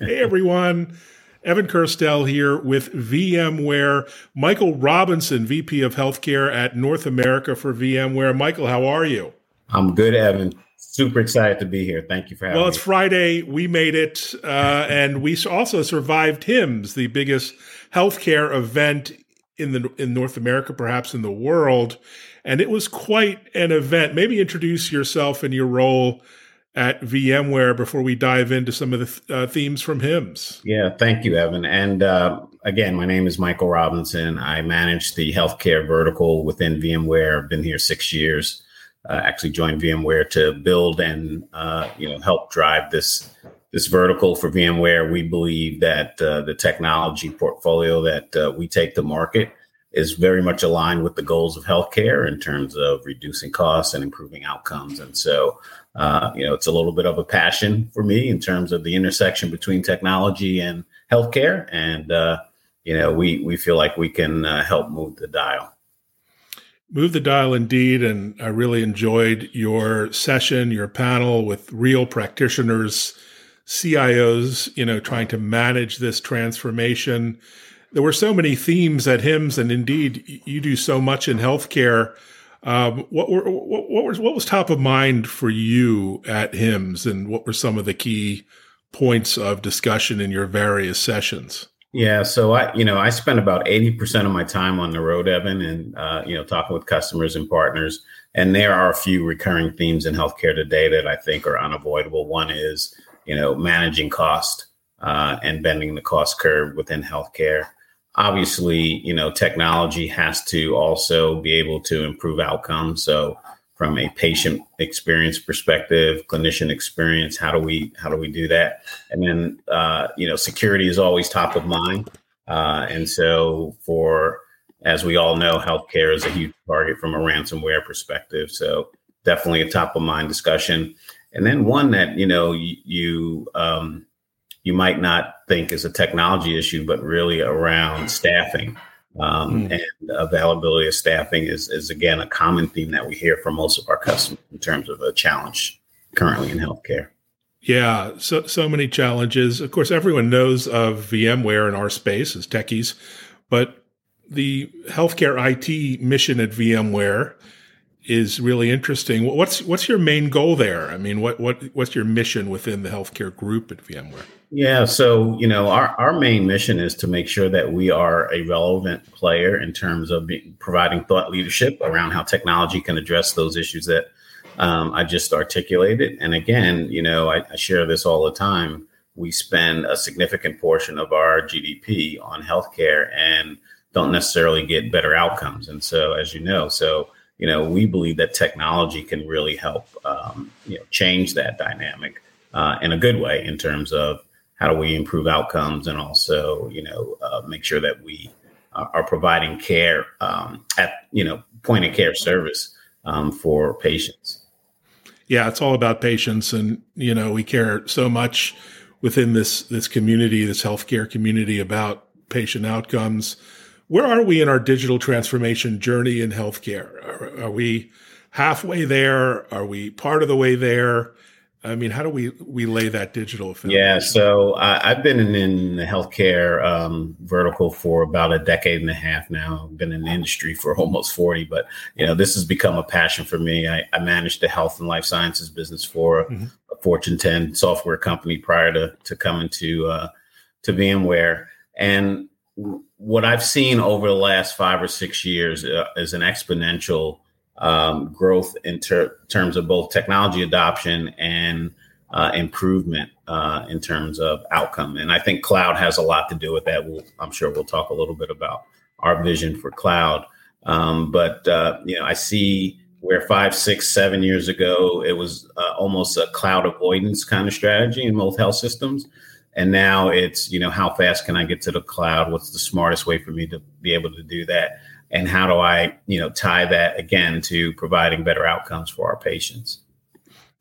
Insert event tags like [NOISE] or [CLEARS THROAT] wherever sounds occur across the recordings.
hey, everyone. Evan Kirstel here with VMware. Michael Robinson, VP of Healthcare at North America for VMware. Michael, how are you? I'm good, Evan. Super excited to be here. Thank you for having well, me. Well, it's Friday. We made it. Uh, and we also survived HIMSS, the biggest healthcare event in the in North America, perhaps in the world. And it was quite an event. Maybe introduce yourself and your role at VMware before we dive into some of the th- uh, themes from HIMSS. Yeah, thank you, Evan. And uh, again, my name is Michael Robinson. I manage the healthcare vertical within VMware. I've been here six years. Uh, actually, joined VMware to build and uh, you know help drive this this vertical for VMware. We believe that uh, the technology portfolio that uh, we take to market is very much aligned with the goals of healthcare in terms of reducing costs and improving outcomes. And so, uh, you know, it's a little bit of a passion for me in terms of the intersection between technology and healthcare. And, uh, you know, we, we feel like we can uh, help move the dial. Move the dial indeed. And I really enjoyed your session, your panel with real practitioners, CIOs, you know, trying to manage this transformation there were so many themes at HIMSS, and indeed, you do so much in healthcare. Um, what, were, what, what, was what was top of mind for you at HIMSS, and what were some of the key points of discussion in your various sessions? Yeah, so I, you know, I spend about eighty percent of my time on the road, Evan, and uh, you know, talking with customers and partners. And there are a few recurring themes in healthcare today that I think are unavoidable. One is, you know, managing cost uh, and bending the cost curve within healthcare obviously, you know, technology has to also be able to improve outcomes. So from a patient experience perspective, clinician experience, how do we how do we do that? And then uh, you know, security is always top of mind. Uh, and so for as we all know, healthcare is a huge target from a ransomware perspective. So definitely a top of mind discussion. And then one that you know you, you um, you might not think is a technology issue, but really around staffing. Um, mm. And availability of staffing is, is, again, a common theme that we hear from most of our customers in terms of a challenge currently in healthcare. Yeah, so so many challenges. Of course, everyone knows of VMware in our space as techies, but the healthcare IT mission at VMware is really interesting. What's what's your main goal there? I mean, what what what's your mission within the healthcare group at VMware? Yeah, so you know, our our main mission is to make sure that we are a relevant player in terms of providing thought leadership around how technology can address those issues that um, I just articulated. And again, you know, I, I share this all the time. We spend a significant portion of our GDP on healthcare and don't necessarily get better outcomes. And so, as you know, so you know, we believe that technology can really help, um, you know, change that dynamic uh, in a good way in terms of how do we improve outcomes and also, you know, uh, make sure that we are providing care um, at, you know, point of care service um, for patients. Yeah, it's all about patients, and you know, we care so much within this this community, this healthcare community, about patient outcomes where are we in our digital transformation journey in healthcare? Are, are, we halfway there? Are we part of the way there? I mean, how do we we lay that digital? Foundation? Yeah, so uh, I've been in, in the healthcare um, vertical for about a decade and a half now. I've been in the industry for [LAUGHS] almost forty, but you know, this has become a passion for me. I, I managed the health and life sciences business for mm-hmm. a Fortune 10 software company prior to to coming to uh, to VMware, and what I've seen over the last five or six years uh, is an exponential um, growth in ter- terms of both technology adoption and uh, improvement uh, in terms of outcome. And I think cloud has a lot to do with that. We'll, I'm sure we'll talk a little bit about our vision for cloud. Um, but uh, you know, I see where five, six, seven years ago it was uh, almost a cloud avoidance kind of strategy in most health systems and now it's you know how fast can i get to the cloud? What's the smartest way for me to be able to do that? And how do i you know tie that again to providing better outcomes for our patients?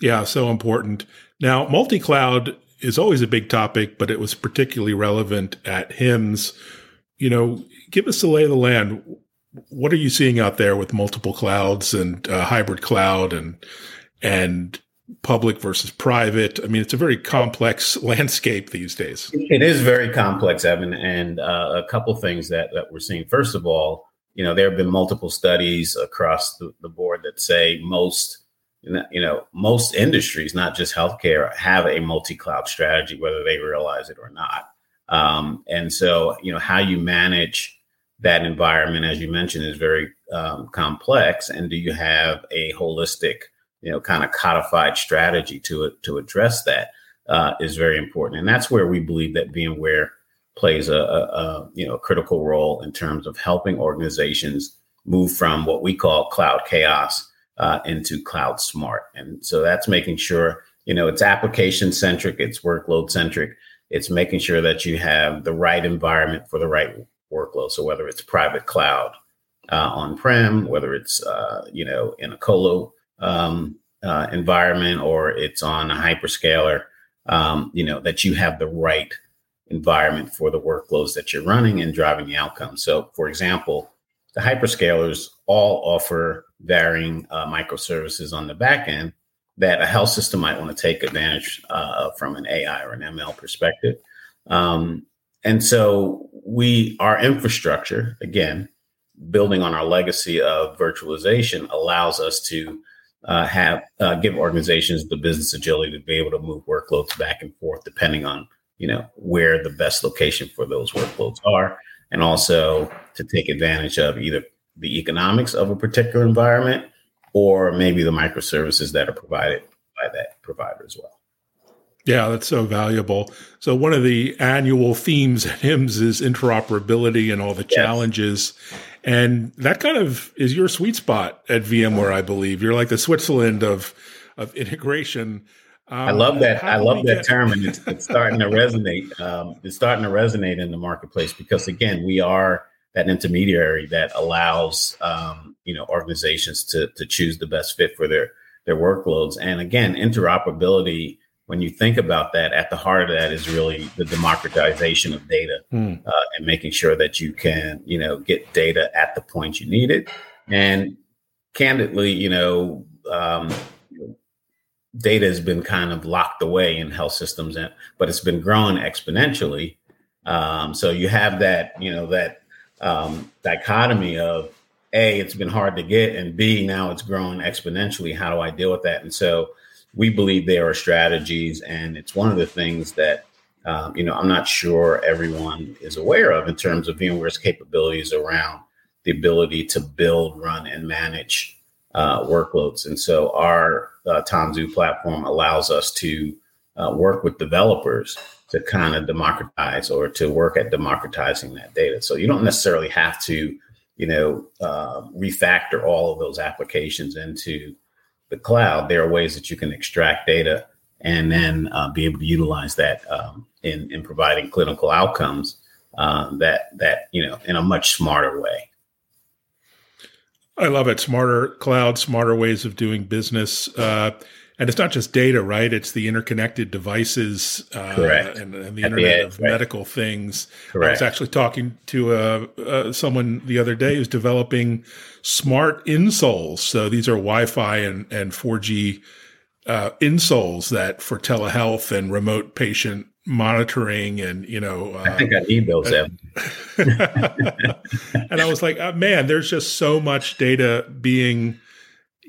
Yeah so important. Now multi-cloud is always a big topic but it was particularly relevant at HIMSS you know give us the lay of the land. What are you seeing out there with multiple clouds and uh, hybrid cloud and and public versus private. I mean, it's a very complex [LAUGHS] landscape these days. It is very complex, Evan, and uh, a couple things that that we're seeing. First of all, you know, there have been multiple studies across the, the board that say most you know most industries not just healthcare have a multi-cloud strategy whether they realize it or not um, and so you know how you manage that environment as you mentioned is very um, complex and do you have a holistic you know kind of codified strategy to it to address that uh, is very important and that's where we believe that being VMware plays a, a, a you know critical role in terms of helping organizations move from what we call cloud chaos uh, into cloud smart. And so that's making sure, you know, it's application centric, it's workload centric. It's making sure that you have the right environment for the right workload. So whether it's private cloud uh, on prem, whether it's, uh, you know, in a colo um, uh, environment or it's on a hyperscaler, um, you know, that you have the right environment for the workloads that you're running and driving the outcome. So, for example, the hyperscalers all offer varying uh, microservices on the back end that a health system might want to take advantage uh, from an AI or an ML perspective. Um, and so we, our infrastructure, again, building on our legacy of virtualization, allows us to uh, have uh, give organizations the business agility to be able to move workloads back and forth depending on you know where the best location for those workloads are, and also to take advantage of either the economics of a particular environment or maybe the microservices that are provided by that provider as well. Yeah, that's so valuable. So one of the annual themes at HIMSS is interoperability and all the yes. challenges. And that kind of is your sweet spot at VMware, I believe. You're like the Switzerland of of integration. Um, I love that. I love that get- term, and it's, it's starting to resonate. Um, it's starting to resonate in the marketplace because, again, we are that intermediary that allows um, you know organizations to to choose the best fit for their their workloads. And again, interoperability. When you think about that, at the heart of that is really the democratization of data mm. uh, and making sure that you can you know get data at the point you need it. And candidly, you know. Um, data has been kind of locked away in health systems, but it's been growing exponentially. Um, so you have that, you know, that um, dichotomy of a it's been hard to get and b now it's grown exponentially how do i deal with that and so we believe there are strategies and it's one of the things that um, you know i'm not sure everyone is aware of in terms of vmware's capabilities around the ability to build run and manage uh, workloads and so our uh, tanzu platform allows us to uh, work with developers to kind of democratize or to work at democratizing that data. So you don't necessarily have to, you know, uh, refactor all of those applications into the cloud. There are ways that you can extract data and then uh, be able to utilize that um, in in providing clinical outcomes uh, that that you know in a much smarter way. I love it. Smarter cloud, smarter ways of doing business. Uh, and it's not just data, right? It's the interconnected devices, uh, and, and the At Internet the edge, of right. medical things. Correct. I was actually talking to uh, uh, someone the other day who's developing smart insoles. So these are Wi-Fi and and 4G uh, insoles that for telehealth and remote patient monitoring and you know uh, i think i need those and, [LAUGHS] and i was like oh, man there's just so much data being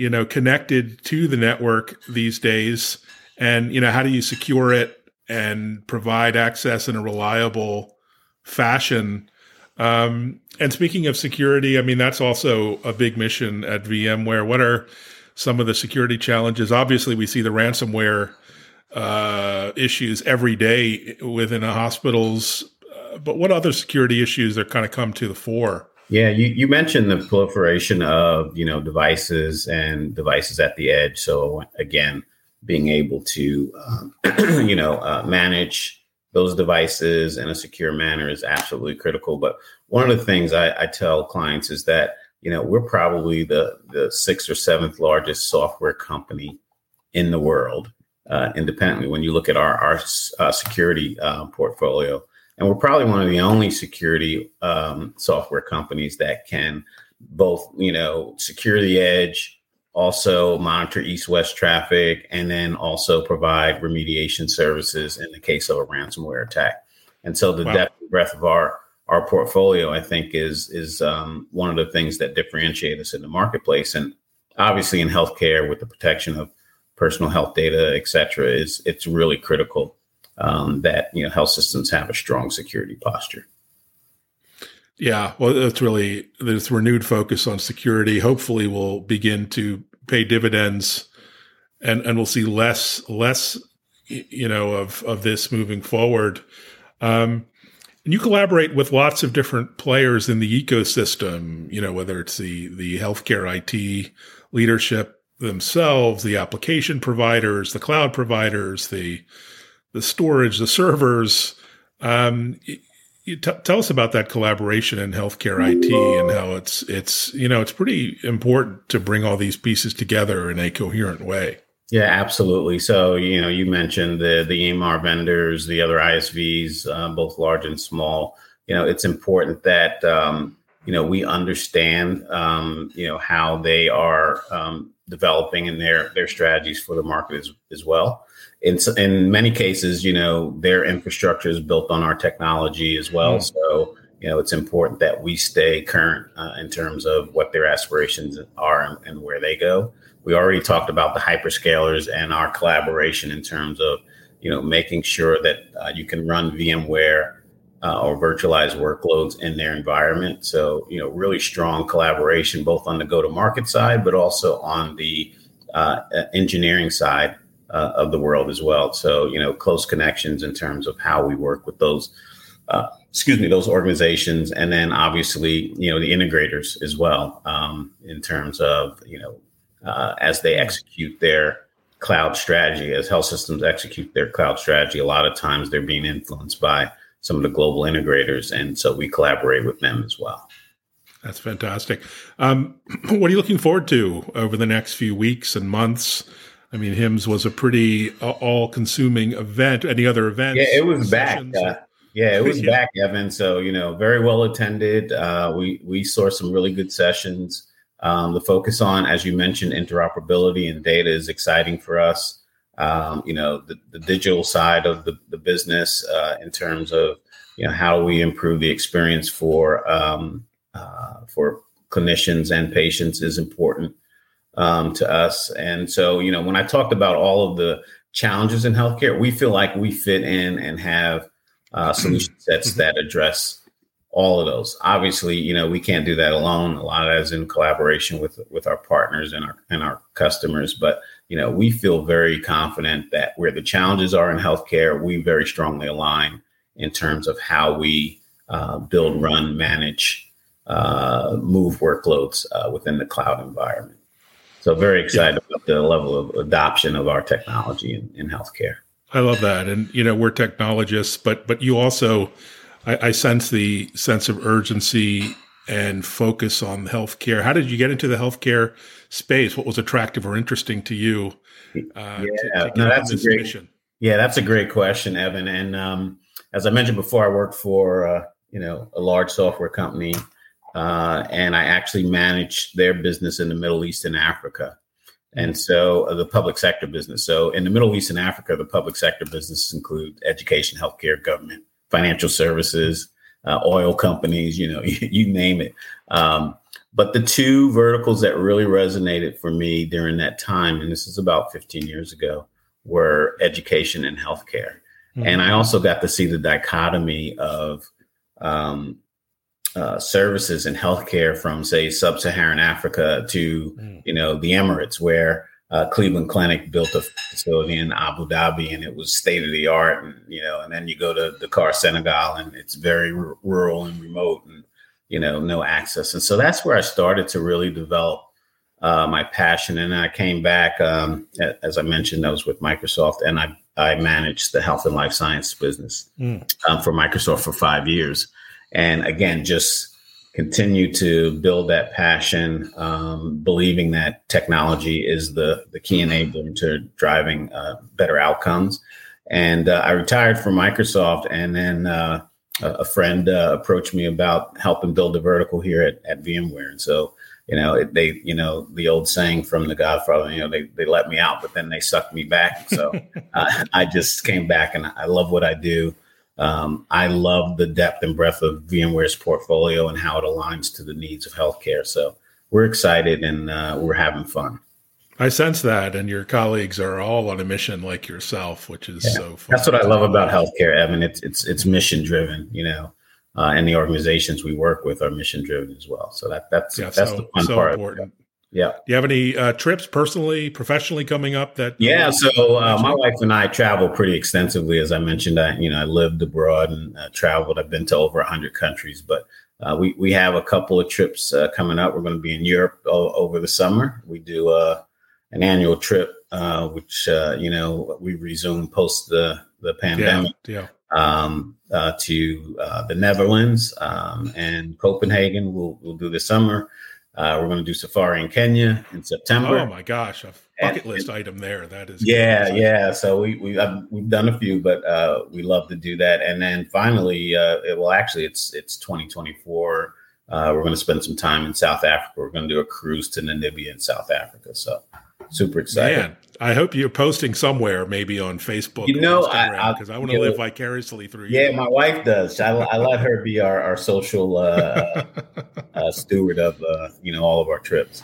you know, connected to the network these days? And, you know, how do you secure it and provide access in a reliable fashion? Um, and speaking of security, I mean, that's also a big mission at VMware. What are some of the security challenges? Obviously, we see the ransomware uh, issues every day within hospitals. Uh, but what other security issues are kind of come to the fore? Yeah, you, you mentioned the proliferation of you know devices and devices at the edge. So again, being able to um, [CLEARS THROAT] you know uh, manage those devices in a secure manner is absolutely critical. But one of the things I, I tell clients is that you know we're probably the the sixth or seventh largest software company in the world uh, independently. When you look at our our uh, security uh, portfolio, and we're probably one of the only security um, software companies that can both, you know, secure the edge, also monitor east-west traffic, and then also provide remediation services in the case of a ransomware attack. And so the wow. depth and breadth of our our portfolio, I think, is is um, one of the things that differentiate us in the marketplace. And obviously, in healthcare, with the protection of personal health data, et cetera, is it's really critical um, that you know health systems have a strong security posture. Yeah, well, that's really this renewed focus on security. Hopefully, will begin to pay dividends, and and we'll see less less, you know, of of this moving forward. Um, and you collaborate with lots of different players in the ecosystem. You know, whether it's the the healthcare IT leadership themselves, the application providers, the cloud providers, the the storage, the servers. Um, t- tell us about that collaboration in healthcare IT and how it's it's you know it's pretty important to bring all these pieces together in a coherent way. Yeah, absolutely. So you know you mentioned the the EMR vendors, the other ISVs, uh, both large and small. You know it's important that um, you know we understand um, you know how they are um, developing and their their strategies for the market as as well in in many cases, you know, their infrastructure is built on our technology as well. Mm. So, you know, it's important that we stay current uh, in terms of what their aspirations are and, and, where they go. We already talked about the hyperscalers and our collaboration in terms of, you know, making sure that uh, you can run VMware uh, or virtualized workloads in their environment. So, you know, really strong collaboration both on the go-to-market side, but also on the uh, engineering side uh, of the world as well. So, you know, close connections in terms of how we work with those, uh, excuse me, those organizations. And then obviously, you know, the integrators as well um, in terms of, you know, uh, as they execute their cloud strategy, as health systems execute their cloud strategy, a lot of times they're being influenced by some of the global integrators. And so we collaborate with them as well. That's fantastic. Um, [CLEARS THROAT] what are you looking forward to over the next few weeks and months? I mean, HIMSS was a pretty uh, all-consuming event. Any other events? Yeah, it was back. Uh, yeah, it was yeah. back, Evan. So you know, very well attended. Uh, we we saw some really good sessions. Um, the focus on, as you mentioned, interoperability and data is exciting for us. Um, you know, the, the, digital side of the, the business uh, in terms of you know how we improve the experience for um, uh, for clinicians and patients is important um, to us. And so, you know, when I talked about all of the challenges in healthcare, we feel like we fit in and have uh, solution sets mm-hmm. that address all of those. Obviously, you know, we can't do that alone. A lot of that is in collaboration with with our partners and our and our customers. But you know, we feel very confident that where the challenges are in healthcare, we very strongly align in terms of how we uh, build, run, manage, uh, move workloads uh, within the cloud environment. So very excited yeah. about the level of adoption of our technology in, in healthcare. I love that, and you know we're technologists, but but you also, I, I sense the sense of urgency and focus on healthcare. How did you get into the healthcare space? What was attractive or interesting to you? Uh, yeah, to, to no, that's a great. Mission? Yeah, that's a great question, Evan. And um, as I mentioned before, I worked for uh, you know a large software company uh, and I actually manage their business in the Middle East and Africa. And so uh, the public sector business. So in the Middle East and Africa, the public sector businesses include education, healthcare, government, financial services, uh, oil companies, you know, you, [LAUGHS] you name it. Um, but the two verticals that really resonated for me during that time, and this is about 15 years ago, were education and healthcare. Mm-hmm. And I also got to see the dichotomy of um, uh, services and healthcare from say sub-Saharan Africa to mm. you know the Emirates, where uh, Cleveland Clinic built a facility in Abu Dhabi and it was state of the art, and you know, and then you go to Dakar, Senegal, and it's very r- rural and remote, and you know, no access. And so that's where I started to really develop uh, my passion. And I came back, um, as I mentioned, I was with Microsoft, and I I managed the health and life science business mm. um, for Microsoft for five years and again just continue to build that passion um, believing that technology is the the key enabler to driving uh, better outcomes and uh, i retired from microsoft and then uh, a friend uh, approached me about helping build a vertical here at, at vmware and so you know, it, they, you know, the old saying from The Godfather, you know, they they let me out, but then they sucked me back. So [LAUGHS] uh, I just came back, and I love what I do. Um, I love the depth and breadth of VMware's portfolio and how it aligns to the needs of healthcare. So we're excited and uh, we're having fun. I sense that, and your colleagues are all on a mission like yourself, which is yeah. so. Fun. That's what I love about healthcare, Evan. It's it's it's mission driven, you know, uh, and the organizations we work with are mission driven as well. So that that's yeah, that's so, the fun so part. Important. Yeah. Do you have any uh, trips personally, professionally coming up? That yeah. So uh, my wife and I travel pretty extensively, as I mentioned. I you know I lived abroad and uh, traveled. I've been to over hundred countries, but uh, we we have a couple of trips uh, coming up. We're going to be in Europe o- over the summer. We do uh, an annual trip, which you know we resume post the the pandemic. Yeah. yeah. Um, to the Netherlands um, and Copenhagen. We'll we'll do this summer. Uh, we're going to do safari in Kenya in September. Oh my gosh, a bucket and, list and, item there. That is yeah, yeah. So we we have we've done a few, but uh, we love to do that. And then finally, uh, it, well, actually, it's it's 2024. Uh, we're going to spend some time in South Africa. We're going to do a cruise to Namibia in South Africa. So super excited. Man, I hope you're posting somewhere, maybe on Facebook. You know, because I, I, I want to live vicariously through yeah, you. Yeah, my wife does. I, I, let her be our, our social uh, [LAUGHS] uh, steward of uh, you know all of our trips.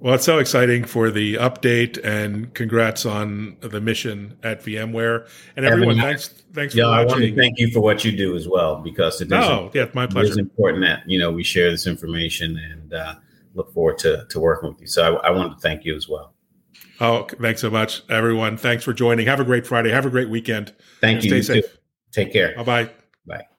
Well, it's so exciting for the update and congrats on the mission at VMware and everyone. Evan, thanks, thanks yeah, for watching. I want to thank you for what you do as well because it no, is, yeah, my pleasure. It's important that you know we share this information and uh, look forward to to working with you. So I, I wanted to thank you as well. Oh, thanks so much, everyone. Thanks for joining. Have a great Friday. Have a great weekend. Thank you. Stay you safe. Too. Take care. Bye bye. Bye.